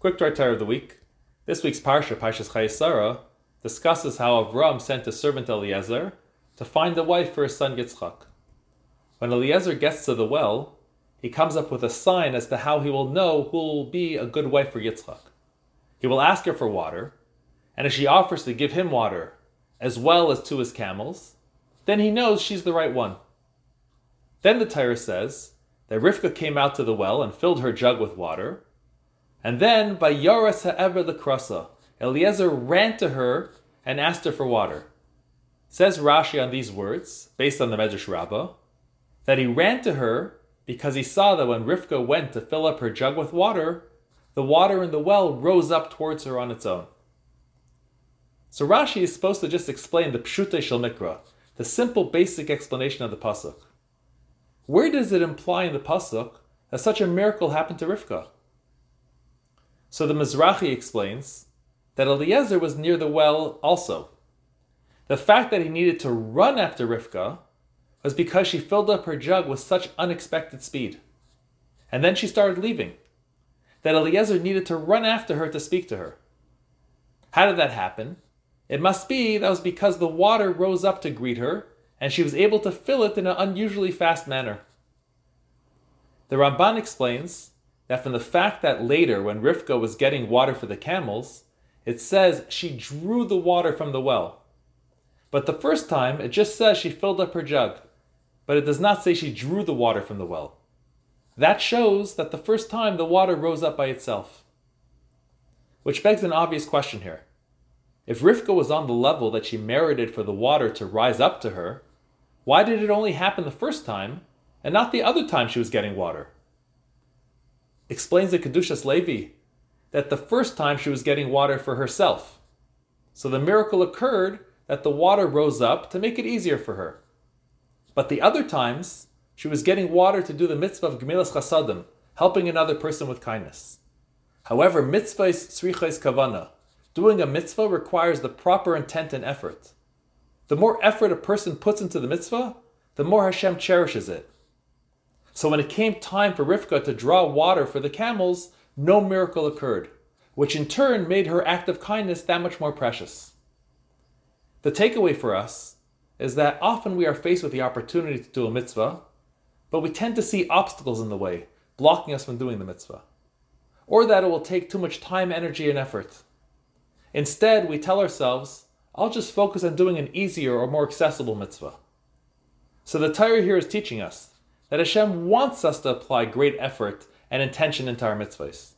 Quick Torah of the week. This week's parsha, Parshas Chayei Sarah, discusses how Avram sent his servant Eliezer to find a wife for his son Yitzchak. When Eliezer gets to the well, he comes up with a sign as to how he will know who will be a good wife for Yitzchak. He will ask her for water, and if she offers to give him water as well as to his camels, then he knows she's the right one. Then the Torah says that Rivka came out to the well and filled her jug with water, and then by Yoras Ha'eved the Krasa, Eliezer ran to her and asked her for water. Says Rashi on these words, based on the Medrash Rabbah, that he ran to her because he saw that when Rivka went to fill up her jug with water, the water in the well rose up towards her on its own. So Rashi is supposed to just explain the Pshuto Shel Mikra, the simple basic explanation of the Pasuk. Where does it imply in the Pasuk that such a miracle happened to Rivka? So the Mizrahi explains that Eliezer was near the well also. The fact that he needed to run after Rivka was because she filled up her jug with such unexpected speed. And then she started leaving. That Eliezer needed to run after her to speak to her. How did that happen? It must be that was because the water rose up to greet her, and she was able to fill it in an unusually fast manner. The Ramban explains that from the fact that later, when Rivka was getting water for the camels, it says she drew the water from the well. But the first time, it just says she filled up her jug, but it does not say she drew the water from the well. That shows that the first time the water rose up by itself. Which begs an obvious question here. If Rivka was on the level that she merited for the water to rise up to her, why did it only happen the first time and not the other time she was getting water? Explains the Kedushas Levi that the first time she was getting water for herself. So the miracle occurred that the water rose up to make it easier for her. But the other times, she was getting water to do the mitzvah of Gemilas Chasadim, helping another person with kindness. However, mitzvah is srichais kavana. Doing a mitzvah requires the proper intent and effort. The more effort a person puts into the mitzvah, the more Hashem cherishes it. So when it came time for Rivka to draw water for the camels, no miracle occurred, which in turn made her act of kindness that much more precious. The takeaway for us is that often we are faced with the opportunity to do a mitzvah, but we tend to see obstacles in the way, blocking us from doing the mitzvah. Or that it will take too much time, energy, and effort. Instead, we tell ourselves, I'll just focus on doing an easier or more accessible mitzvah. So the Torah here is teaching us that Hashem wants us to apply great effort and intention into our mitzvahs.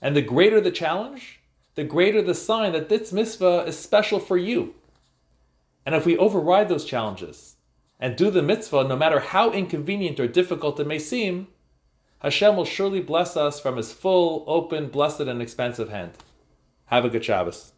And the greater the challenge, the greater the sign that this mitzvah is special for you. And if we override those challenges and do the mitzvah, no matter how inconvenient or difficult it may seem, Hashem will surely bless us from His full, open, blessed, and expansive hand. Have a good Shabbos.